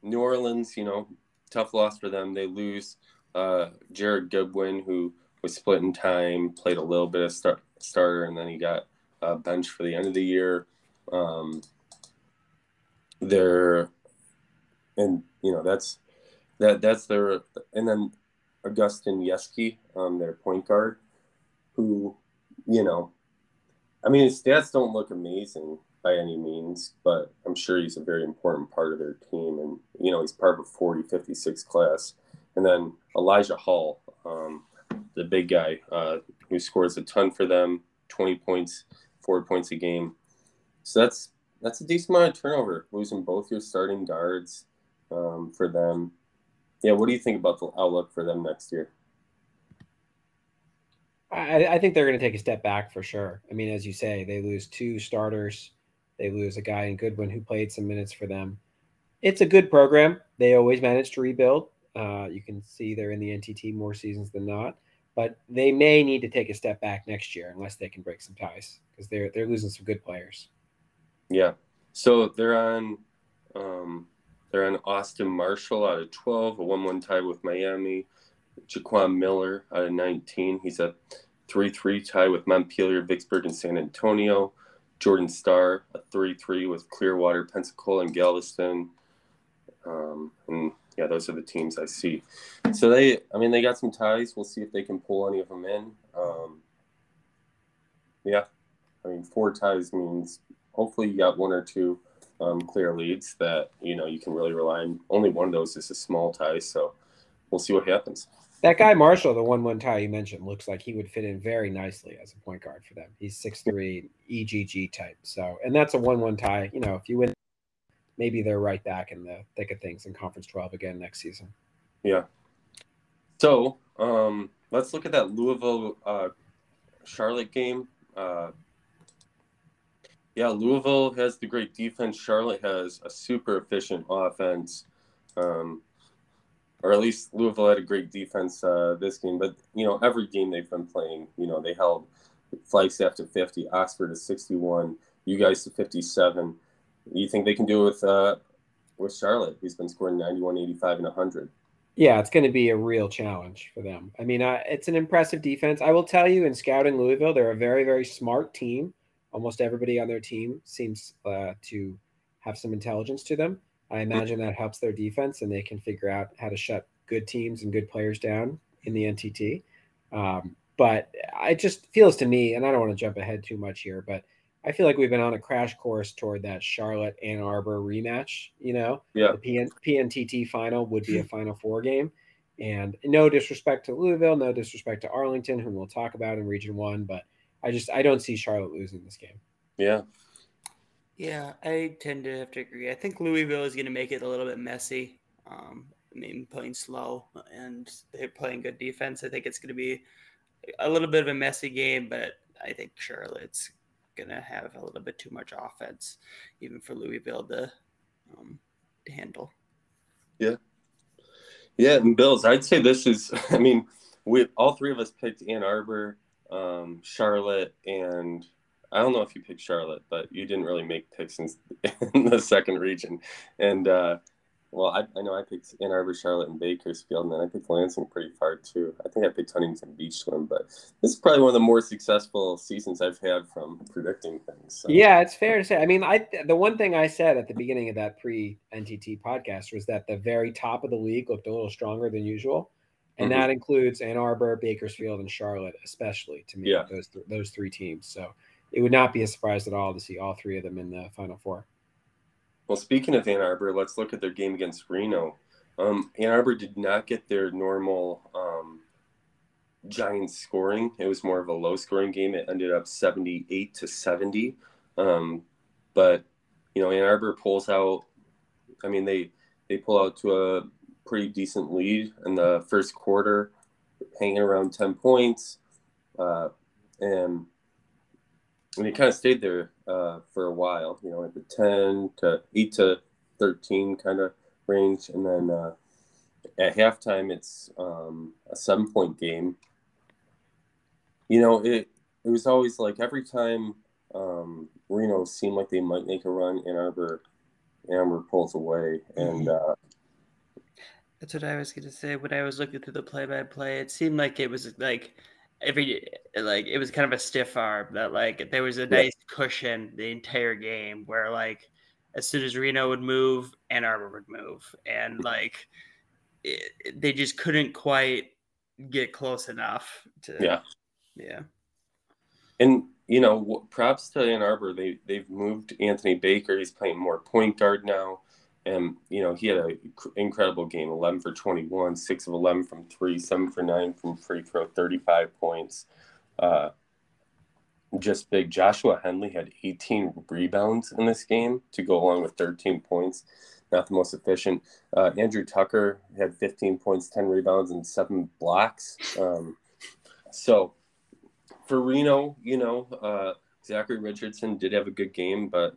New Orleans, you know, tough loss for them. They lose uh Jared Goodwin, who was split in time, played a little bit of start, starter, and then he got uh, bench for the end of the year. Um, they're and you know that's that that's their and then Agustin Yeski, um, their point guard, who you know, I mean his stats don't look amazing by any means, but I'm sure he's a very important part of their team, and you know he's part of a 40, 56 class, and then Elijah Hall, um, the big guy uh, who scores a ton for them, 20 points, four points a game. So that's that's a decent amount of turnover, losing both your starting guards um, for them. Yeah, what do you think about the outlook for them next year? I, I think they're going to take a step back for sure. I mean, as you say, they lose two starters. They lose a guy in Goodwin who played some minutes for them. It's a good program. They always manage to rebuild. Uh, you can see they're in the NTT more seasons than not but they may need to take a step back next year unless they can break some ties because they're they're losing some good players. Yeah, so they're on um, they're on Austin Marshall out of twelve, a one-one tie with Miami. Jaquan Miller out of nineteen, he's a three-three tie with Montpelier, Vicksburg, and San Antonio. Jordan Starr, a three-three with Clearwater, Pensacola, and Galveston. Um, and yeah, those are the teams I see. So they, I mean, they got some ties. We'll see if they can pull any of them in. Um, yeah, I mean, four ties means hopefully you got one or two um, clear leads that you know you can really rely on. Only one of those is a small tie, so we'll see what happens. That guy Marshall, the one-one tie you mentioned, looks like he would fit in very nicely as a point guard for them. He's six three, EGG type. So, and that's a one-one tie. You know, if you win maybe they're right back in the thick of things in Conference 12 again next season. Yeah. So um, let's look at that Louisville uh, Charlotte game. Uh, yeah, Louisville has the great defense. Charlotte has a super efficient offense. Um, or at least Louisville had a great defense uh, this game. But, you know, every game they've been playing, you know, they held Flagstaff to 50, Oxford to 61, you guys to 57 you think they can do it with uh, with Charlotte, who's been scoring 91, 85, and 100? Yeah, it's going to be a real challenge for them. I mean, uh, it's an impressive defense. I will tell you, in scouting Louisville, they're a very, very smart team. Almost everybody on their team seems uh, to have some intelligence to them. I imagine that helps their defense, and they can figure out how to shut good teams and good players down in the NTT. Um, but it just feels to me, and I don't want to jump ahead too much here, but I feel like we've been on a crash course toward that Charlotte Ann Arbor rematch. You know, yeah, the PN, PNTT final would be a <laughs> Final Four game. And no disrespect to Louisville, no disrespect to Arlington, whom we'll talk about in Region One, but I just I don't see Charlotte losing this game. Yeah. Yeah, I tend to have to agree. I think Louisville is going to make it a little bit messy. Um, I mean, playing slow and they're playing good defense. I think it's going to be a little bit of a messy game, but I think Charlotte's gonna have a little bit too much offense, even for Louisville to um, to handle. Yeah, yeah, and Bills. I'd say this is. <laughs> I mean, we all three of us picked Ann Arbor, um, Charlotte, and I don't know if you picked Charlotte, but you didn't really make picks in, <laughs> in the second region, and uh, well, I, I know I picked Ann Arbor, Charlotte, and Bakersfield, and then I picked Lansing pretty far too. I think I picked Huntington Beach Swim, but this is probably one of the more successful seasons I've had from predicting things. So. Yeah, it's fair to say. I mean, I the one thing I said at the beginning of that pre NTT podcast was that the very top of the league looked a little stronger than usual, and mm-hmm. that includes Ann Arbor, Bakersfield, and Charlotte, especially to me. Yeah. those th- those three teams. So it would not be a surprise at all to see all three of them in the Final Four. Well, speaking of Ann Arbor, let's look at their game against Reno. Um, Ann Arbor did not get their normal um, giant scoring. It was more of a low scoring game. It ended up 78 to 70. Um, but, you know, Ann Arbor pulls out, I mean, they, they pull out to a pretty decent lead in the first quarter, hanging around 10 points. Uh, and and he kind of stayed there uh, for a while, you know, at the 10 to 8 to 13 kind of range. And then uh, at halftime, it's um, a seven point game. You know, it it was always like every time um, Reno seemed like they might make a run, Ann Arbor, Ann Arbor pulls away, and Mm-hmm. uh, That's what I was going to say. When I was looking through the play-by-play, it seemed like it was like every like it was kind of a stiff arm that like there was a Yeah. nice cushion the entire game where like as soon as Reno would move, Ann Arbor would move, and <laughs> like it, it- they just couldn't quite get close enough to yeah. yeah And you know, props to Ann Arbor. They they've moved Anthony Baker. He's playing more point guard now, and you know he had an incredible game: eleven for twenty-one, six of eleven from three, seven for nine from free throw, thirty-five points. Uh, just big. Joshua Henley had eighteen rebounds in this game to go along with thirteen points. Not the most efficient. Uh, Andrew Tucker had fifteen points, ten rebounds, and seven blocks. Um, so for Reno, you know, uh, Zachary Richardson did have a good game, but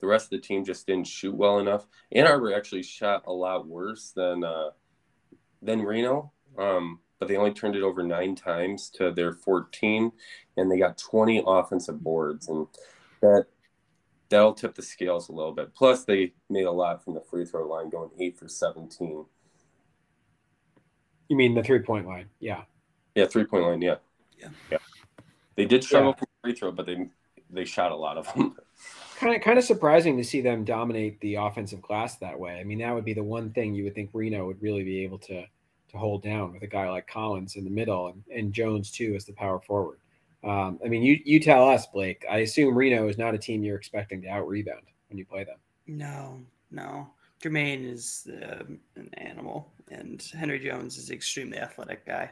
the rest of the team just didn't shoot well enough. Ann Arbor actually shot a lot worse than uh, than Reno, um, but they only turned it over nine times to their 14, and they got 20 offensive boards, and that that'll tip the scales a little bit. Plus, they made a lot from the free throw line, going eight for 17. You mean the three point line? Yeah. Yeah, three point line. Yeah, Yeah. yeah. They did struggle Yeah. from free throw, but they they shot a lot of them. Kind of, kind of surprising to see them dominate the offensive glass that way. I mean, that would be the one thing you would think Reno would really be able to to hold down with a guy like Collins in the middle and, and Jones too as the power forward. Um, I mean, you you tell us, Blake. I assume Reno is not a team you're expecting to out rebound when you play them. no no Jermaine is um, an animal and Henry Jones is an extremely athletic guy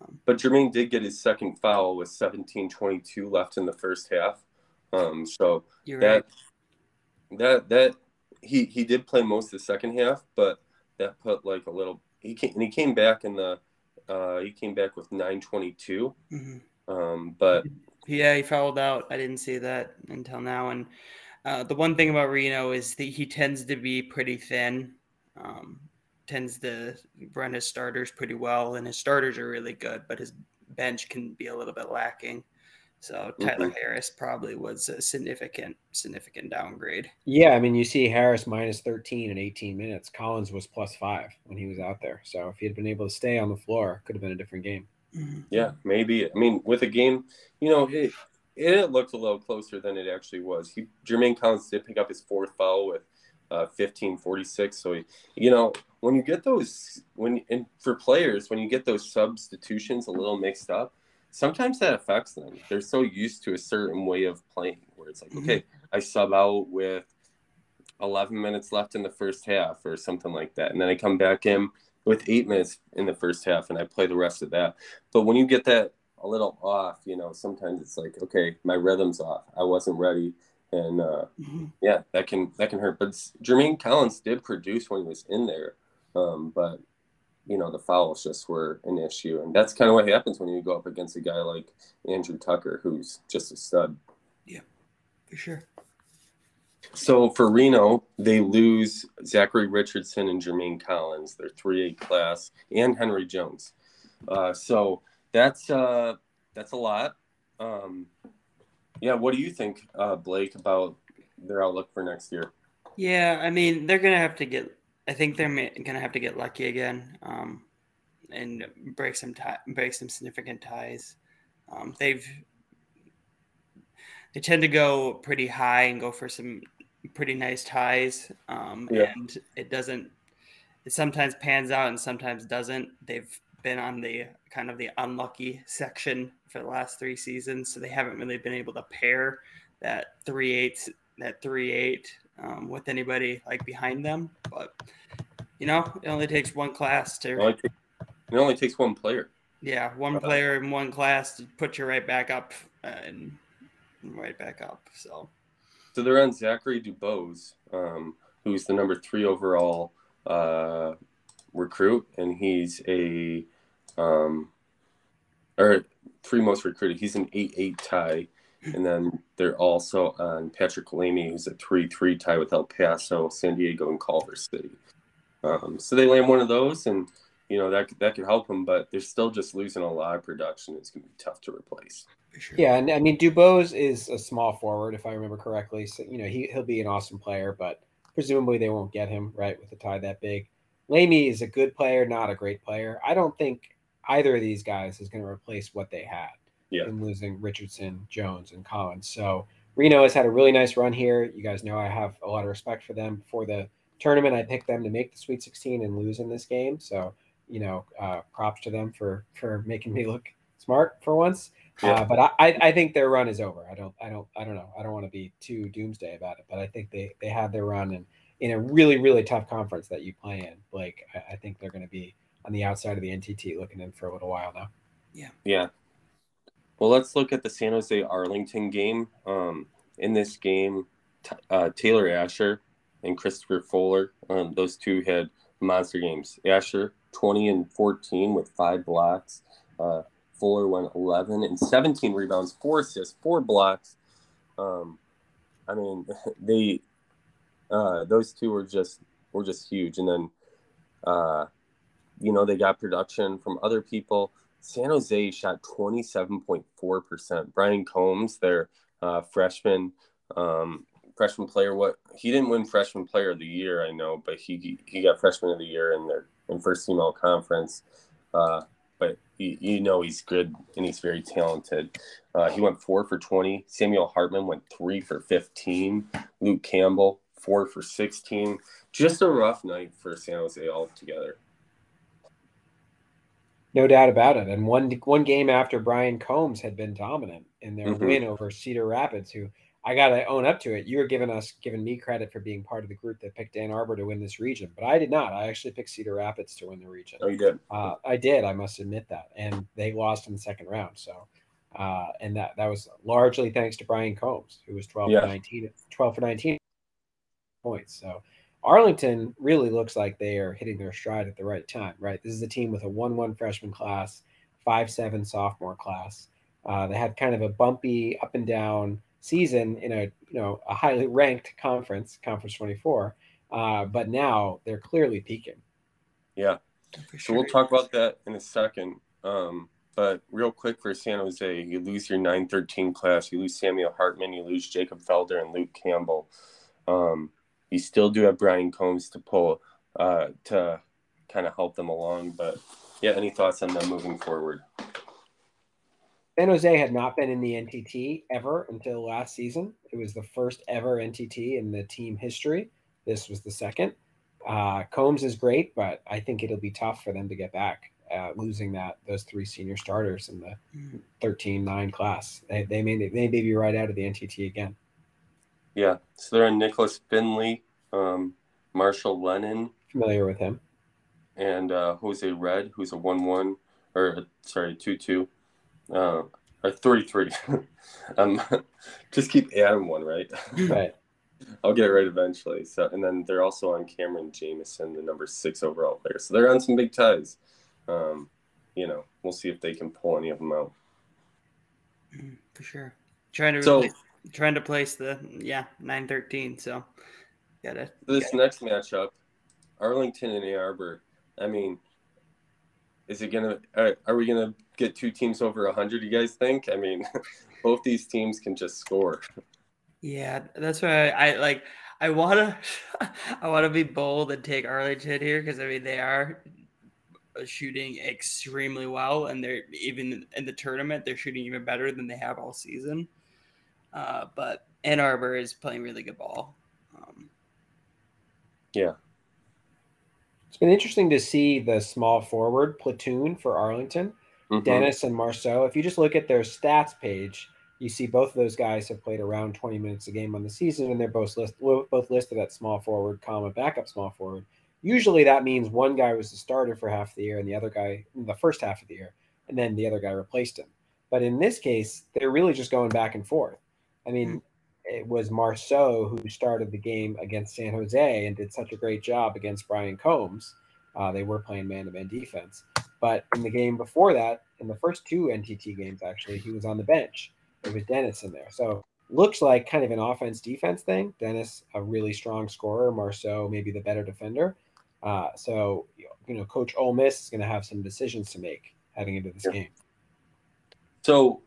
um, But Jermaine did get his second foul with 17:22 left in the first half. Um, so you're right that that that he he did play most of the second half, but that put like a little. He came and he came back in the. Uh, he came back with 9:22. Mhm. Um, but Yeah, he fouled out. I didn't see that until now. And uh, the one thing about Reno is that he tends to be pretty thin. Um, tends to run his starters pretty well, and his starters are really good, but his bench can be a little bit lacking. So Tyler Harris probably was a significant, significant downgrade. Yeah, I mean, you see Harris minus 13 in 18 minutes. Collins was plus five when he was out there. So if he had been able to stay on the floor, could have been a different game. Mhm. Yeah, maybe. I mean, with a game, you know, it it looked a little closer than it actually was. He, Jermaine Collins did pick up his fourth foul with uh, 15-46. So, he, you know, when you get those, when and for players, when you get those substitutions a little mixed up, sometimes that affects them. They're so used to a certain way of playing where it's like, Mhm. okay, I sub out with 11 minutes left in the first half or something like that, and then I come back in with eight minutes in the first half and I play the rest of that. But when you get that a little off, you know, sometimes it's like, okay, my rhythm's off. I wasn't ready. And uh, Mhm. yeah, that can that can hurt. But Jermaine Collins did produce when he was in there. Um, but you know, the fouls just were an issue. And that's kind of what happens when you go up against a guy like Andrew Tucker, who's just a stud. Yeah, for sure. So for Reno, they lose Zachary Richardson and Jermaine Collins, their 3A class, and Henry Jones. Uh, so that's uh, that's a lot. Um, yeah, what do you think, uh, Blake, about their outlook for next year? Yeah, I mean, they're gonna have to get. I think they're gonna have to get lucky again, um, and break some tie, break some significant ties. Um, they've they tend to go pretty high and go for some pretty nice ties, um, Yeah. and it doesn't. It sometimes pans out and sometimes doesn't. They've been on the kind of the unlucky section for the last three seasons, so they haven't really been able to pair that three eight that three eight um, with anybody like behind them. But you know, it only takes one class It to only, take- it only takes one player. yeah, one player in one class to put you right back up uh, and right back up. So So they're on Zachary Dubose, um, who's the number three overall uh, recruit, and he's a um, or three most recruited. He's an eight-eight tie, and then they're also on Patrick Lamy, who's a three-three tie with El Paso, San Diego, and Culver City. Um, so they land one of those, and you know that that could help them, but they're still just losing a lot of production. It's going to be tough to replace. Sure. Yeah, and I mean Dubose is a small forward, if I remember correctly. So you know he he'll be an awesome player, but presumably they won't get him right with a tie that big. Lamy is a good player, not a great player. I don't think either of these guys is going to replace what they had yeah. in losing Richardson, Jones, and Collins. So Reno has had a really nice run here. You guys know I have a lot of respect for them. Before the tournament, I picked them to make the Sweet 16 and lose in this game. So you know, uh, props to them for for making me look smart for once. Yeah. Uh, but I, I think their run is over. I don't I don't I don't know. I don't want to be too doomsday about it, but I think they they had their run and in a really really tough conference that you play in. Like I, I think they're going to be on the outside of the NTT looking in for a little while now. Yeah. Yeah. Well, let's look at the San Jose Arlington game. Um, in this game, uh, Taylor Asher and Christopher Fuller, um, those two had monster games. Asher 20 and 14 with five blocks. Uh, Fuller went 11 and 17 rebounds, four assists, four blocks. Um, I mean, <laughs> they uh, those two were just were just huge. And then, uh, you know, they got production from other people. San Jose shot 27.4%. Brian Combs, their uh, freshman, um, freshman player, what he didn't win freshman player of the year, I know, but he he got freshman of the year in their in first team all conference. Uh, but you, you, know he's good and he's very talented. Uh, he went four for 20. Samuel Hartman went three for 15. Luke Campbell, four for 16. Just a rough night for San Jose altogether. No doubt about it. And one one game after Brian Combs had been dominant in their mm-hmm. win over Cedar Rapids, who I gotta own up to it. You were giving us giving me credit for being part of the group that picked Ann Arbor to win this region, but I did not. I actually picked Cedar Rapids to win the region. Oh, you did? Uh, I did. I must admit that, and they lost in the second round. So, uh, and that that was largely thanks to Brian Combs, who was twelve yeah. for nineteen, 12 for nineteen points. So Arlington really looks like they are hitting their stride at the right time, right? This is a team with a 1 1 freshman class, 5 7 sophomore class. Uh, they had kind of a bumpy up and down season in a you know a highly <laughs> ranked conference, Conference 24, uh, but now they're clearly peaking. Yeah. So we'll talk about that in a second. Um, but real quick for San Jose, you lose your 913 class, you lose Samuel Hartman, you lose Jacob Felder and Luke Campbell. Um, you still do have Brian Combs to pull uh, to kind of help them along. But yeah, any thoughts on them moving forward? San Jose had not been in the NTT ever until last season. It was the first ever NTT in the team history. This was the second. Uh, Combs is great, but I think it'll be tough for them to get back. Uh, losing that those three senior starters in the 13-9 class, they, they may they may be right out of the NTT again. Yeah. So they're in Nicholas Finley, um, Marshall Lennon. Familiar with him. And uh, Jose Red, who's a 1 1, or sorry, 2 2, uh, or 3 3. <laughs> um, <laughs> just keep adding one, right? <laughs> Right. I'll get it right eventually. So, and then they're also on Cameron Jameson, the number six overall player. So they're on some big ties. Um, you know, we'll see if they can pull any of them out. For sure. Trying to so, trying to place the yeah nine thirteen. So got it. This next matchup, Arlington and Ann Arbor. I mean, is it gonna? Are, are we gonna get two teams over hundred? You guys think? I mean, <laughs> both these teams can just score. Yeah, that's why I, I like. I wanna, <laughs> I wanna be bold and take Arlington here because I mean they are shooting extremely well, and they're even in the tournament they're shooting even better than they have all season. Uh, but Ann Arbor is playing really good ball. Um, yeah. It's been interesting to see the small forward platoon for Arlington, mm-hmm. Dennis and Marceau. If you just look at their stats page, you see both of those guys have played around 20 minutes a game on the season, and they're both, list, both listed at small forward, comma, backup small forward. Usually that means one guy was the starter for half the year and the other guy in the first half of the year, and then the other guy replaced him. But in this case, they're really just going back and forth. I mean, mm-hmm. it was Marceau who started the game against San Jose and did such a great job against Brian Combs. Uh, they were playing man to man defense. But in the game before that, in the first two NTT games, actually, he was on the bench. It was Dennis in there. So looks like kind of an offense defense thing. Dennis, a really strong scorer. Marceau, maybe the better defender. Uh, so you know, Coach Ole Miss is going to have some decisions to make heading into this Yeah. game. So,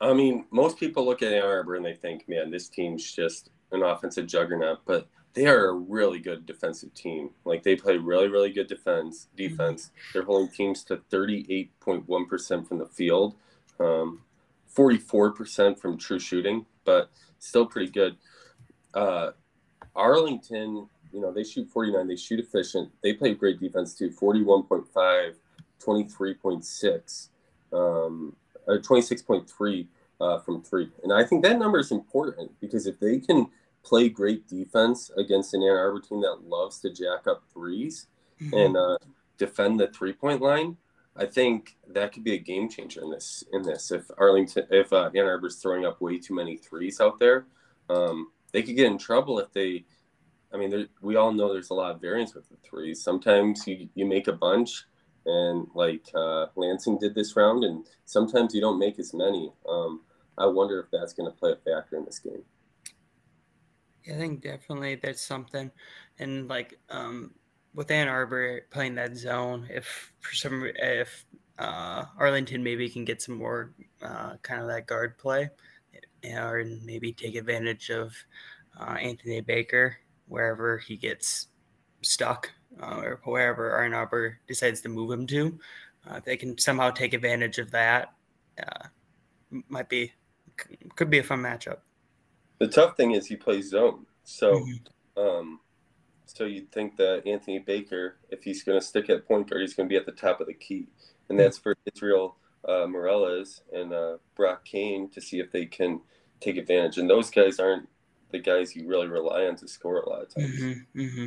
I mean, most people look at Ann Arbor and they think, man, this team's just an offensive juggernaut, but they are a really good defensive team. Like they play really, really good defense. Defense. They're holding teams to thirty-eight point one percent from the field, um, forty-four percent from true shooting, but still pretty good. Uh, Arlington, you know, they shoot forty-nine. They shoot efficient. They play great defense too. 41.5, 23.6. Um, uh, 26.3 uh, from three. And I think that number is important because if they can play great defense against an Ann Arbor team that loves to jack up 3s and uh, defend the three point line, I think that could be a game changer in this. In this, if Arlington, if uh, Ann Arbor's throwing up way too many threes out there, um, they could get in trouble if they. I mean, there, we all know there's a lot of variance with the threes. Sometimes you you make a bunch, and like uh, Lansing did this round, and sometimes you don't make as many. Um, I wonder if that's going to play a factor in this game. I think definitely that's something, and like um, with Ann Arbor playing that zone, if for some if uh, Arlington maybe can get some more uh, kind of that guard play, or maybe take advantage of uh, Anthony Baker wherever he gets stuck, uh, or wherever Ann Arbor decides to move him to. Uh, if they can somehow take advantage of that, uh, might be could be a fun matchup. The tough thing is he plays zone, so. Mhm. Um, so you'd think that Anthony Baker, if he's going to stick at point guard, he's going to be at the top of the key, and that's for Israel uh, Morales and uh, Brock Kane to see if they can take advantage. And those guys aren't the guys you really rely on to score a lot of times. Mm-hmm, mm-hmm.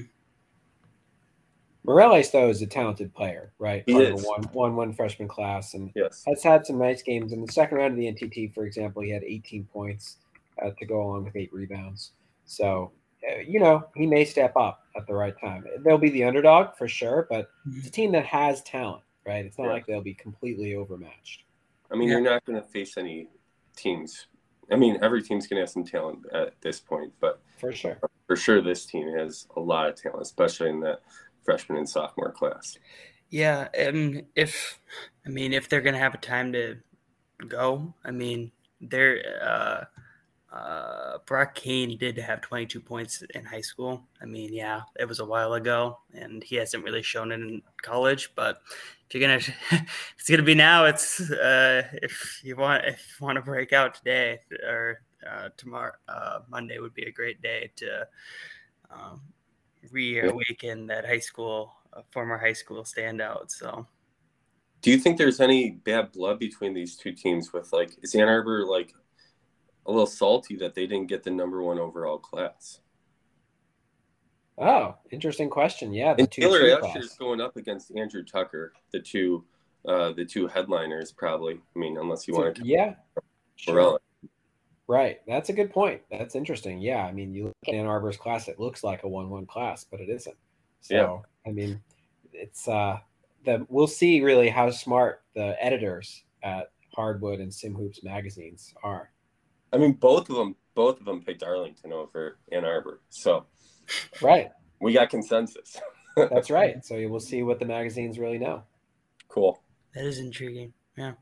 Morales, though, is a talented player, right? He Part of a is. one, one, one freshman class, and Yes. has had some nice games. In the second round of the NTT, for example, he had 18 points uh, to go along with eight rebounds. So, uh, you know, he may step up at the right time. They'll be the underdog for sure, but it's a team that has talent, right? It's not Yeah. like they'll be completely overmatched. I mean, Yeah. you're not going to face any teams. I mean, every team's going to have some talent at this point, but For sure. for sure, this team has a lot of talent, especially in the freshman and sophomore class. Yeah, and if I mean if they're gonna have a time to go, I mean they're uh uh Brock Kane did have 22 points in high school. I mean, yeah, it was a while ago, and he hasn't really shown it in college. But if you're gonna, <laughs> it's gonna be now. It's uh, if you want, if you want to break out today or uh, tomorrow, uh, Monday would be a great day to um, reawaken that high school, uh, former high school standout. So. Do you think there's any bad blood between these two teams? With like, is Ann Arbor like a little salty that they didn't get the number one overall class? Oh, interesting question. Yeah, the And two Taylor true Asher is going up against Andrew Tucker, the two, uh, the two headliners probably. I mean, unless you want to yeah, sure. Morella. Right. That's a good point. That's interesting. Yeah. I mean, you look at Ann Arbor's class, it looks like a one-one class, but it isn't. So Yeah. I mean, it's uh the we'll see really how smart the editors at Hardwood and Sim Hoops magazines are. I mean, both of them, both of them picked Arlington over Ann Arbor, so Right. we got consensus. That's <laughs> right. So you will see what the magazines really know. cool. That is intriguing. Yeah.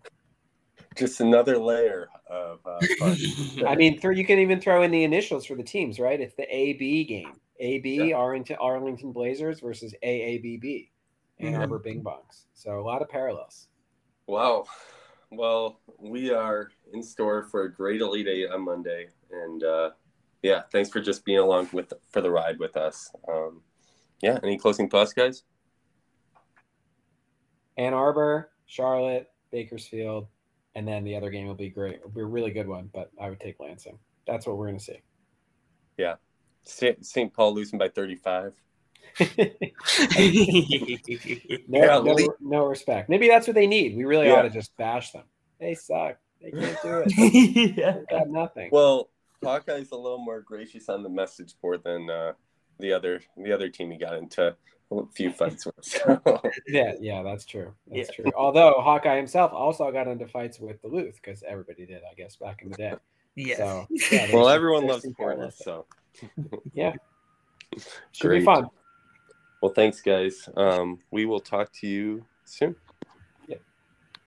Just another layer of uh. <laughs> I mean, throw, you can even throw in the initials for the teams, right? It's the AB game. AB Yeah. Arlington Arlington Blazers versus AABB Ann Mhm. Arbor Bing Bongs. So a lot of parallels. Wow. Well, we are in store for a great Elite Eight on Monday, and uh, yeah, thanks for just being along with for the ride with us. Um, yeah, any closing thoughts, guys? Ann Arbor, Charlotte, Bakersfield, and then the other game will be great. It'll be a really good one, but I would take Lansing. That's what we're going to see. Yeah. St. Paul losing by 35. <laughs> No, no, no respect. Maybe that's what they need. We really Yeah. ought to just bash them. They suck. They can't do it. <laughs> yeah. They've got nothing. Well, Hawkeye's a little more gracious on the message board than uh, the other the other team he got into a few <laughs> fights with. <laughs> So, Yeah, yeah, that's true. That's true. Although Hawkeye himself also got into fights with Duluth because everybody did, I guess, back in the day. Yes. So, <laughs> yeah, well, everyone loves some Portland, so Yeah, should be Great. fun. Well, thanks, guys. Um, we will talk to you soon.